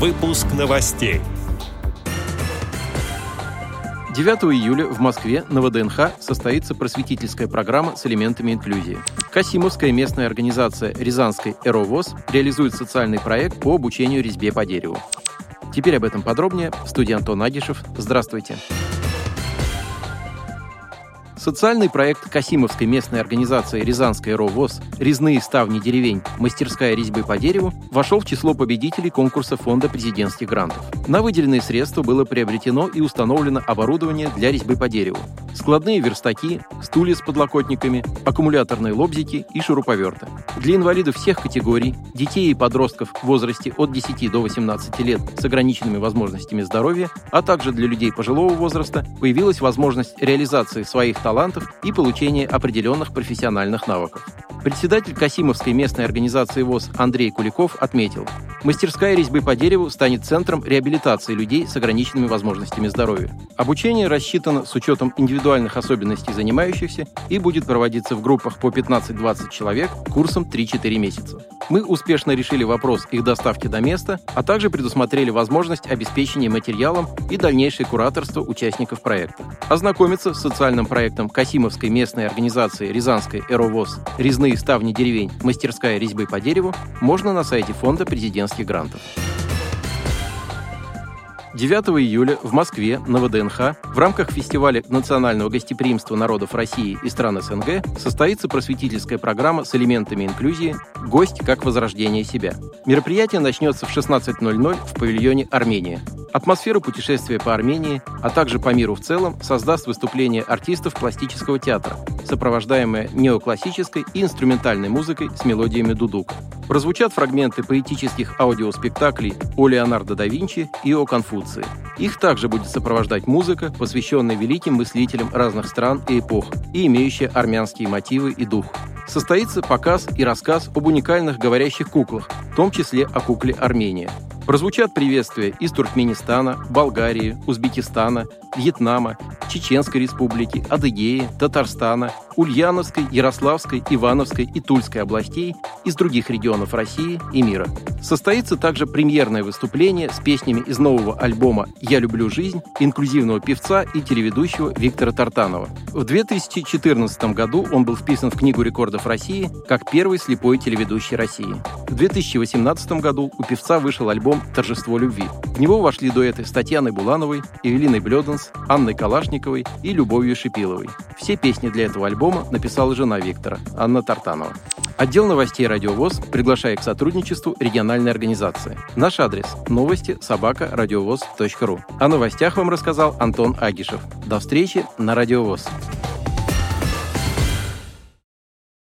Выпуск новостей. 9 июля в Москве на ВДНХ состоится просветительская программа с элементами инклюзии. Касимовская местная организация Рязанской «Эровоз» реализует социальный проект по обучению резьбе по дереву. Теперь об этом подробнее. Студия Антон Агишев. Здравствуйте. Здравствуйте. Социальный проект Касимовской местной организации «Рязанская РОВОЗ. Резные ставни деревень. Мастерская резьбы по дереву» вошел в число победителей конкурса Фонда президентских грантов. На выделенные средства было приобретено и установлено оборудование для резьбы по дереву. Складные верстаки, стулья с подлокотниками, аккумуляторные лобзики и шуруповерты. Для инвалидов всех категорий, детей и подростков в возрасте от 10 до 18 лет с ограниченными возможностями здоровья, а также для людей пожилого возраста появилась возможность реализации своих талантов и получения определенных профессиональных навыков. Председатель Касимовской местной организации ВОЗ Андрей Куликов отметил, мастерская резьбы по дереву станет центром реабилитации людей с ограниченными возможностями здоровья. Обучение рассчитано с учетом индивидуальных особенностей занимающихся и будет проводиться в группах по 15-20 человек курсом 3-4 месяца. Мы успешно решили вопрос их доставки до места, а также предусмотрели возможность обеспечения материалом и дальнейшее кураторство участников проекта. Ознакомиться с социальным проектом Касимовской местной организации Рязанской «Эровоз» «Резные ставни деревень. Мастерская резьбы по дереву» можно на сайте Фонда президентских грантов. 9 июля в Москве на ВДНХ в рамках фестиваля национального гостеприимства народов России и стран СНГ состоится просветительская программа с элементами инклюзии «Гость как возрождение себя». Мероприятие начнется в 16.00 в павильоне «Армения». Атмосферу путешествия по Армении, а также по миру в целом, создаст выступление артистов пластического театра, сопровождаемое неоклассической и инструментальной музыкой с мелодиями дудука. Прозвучат фрагменты поэтических аудиоспектаклей о Леонардо да Винчи и о Конфуции. Их также будет сопровождать музыка, посвященная великим мыслителям разных стран и эпох и имеющая армянские мотивы и дух. Состоится показ и рассказ об уникальных говорящих куклах, в том числе о кукле Армения. Прозвучат приветствия из Туркменистана, Болгарии, Узбекистана, Вьетнама, Чеченской республики, Адыгеи, Татарстана, Ульяновской, Ярославской, Ивановской и Тульской областей из других регионов России и мира. Состоится также премьерное выступление с песнями из нового альбома «Я люблю жизнь» инклюзивного певца и телеведущего Виктора Тартанова. В 2014 году он был вписан в Книгу рекордов России как первый слепой телеведущий России. В 2018 году у певца вышел «Торжество любви». В него вошли дуэты с Татьяной Булановой, Эвелиной Блёденс, Анной Калашниковой и Любовью Шипиловой. Все песни для этого альбома написала жена Виктора, Анна Тартанова. Отдел новостей «Радиовоз» приглашает к сотрудничеству региональной организации. Наш адрес – новости собака радиовоз.ру. О новостях вам рассказал Антон Агишев. До встречи на «Радиовоз».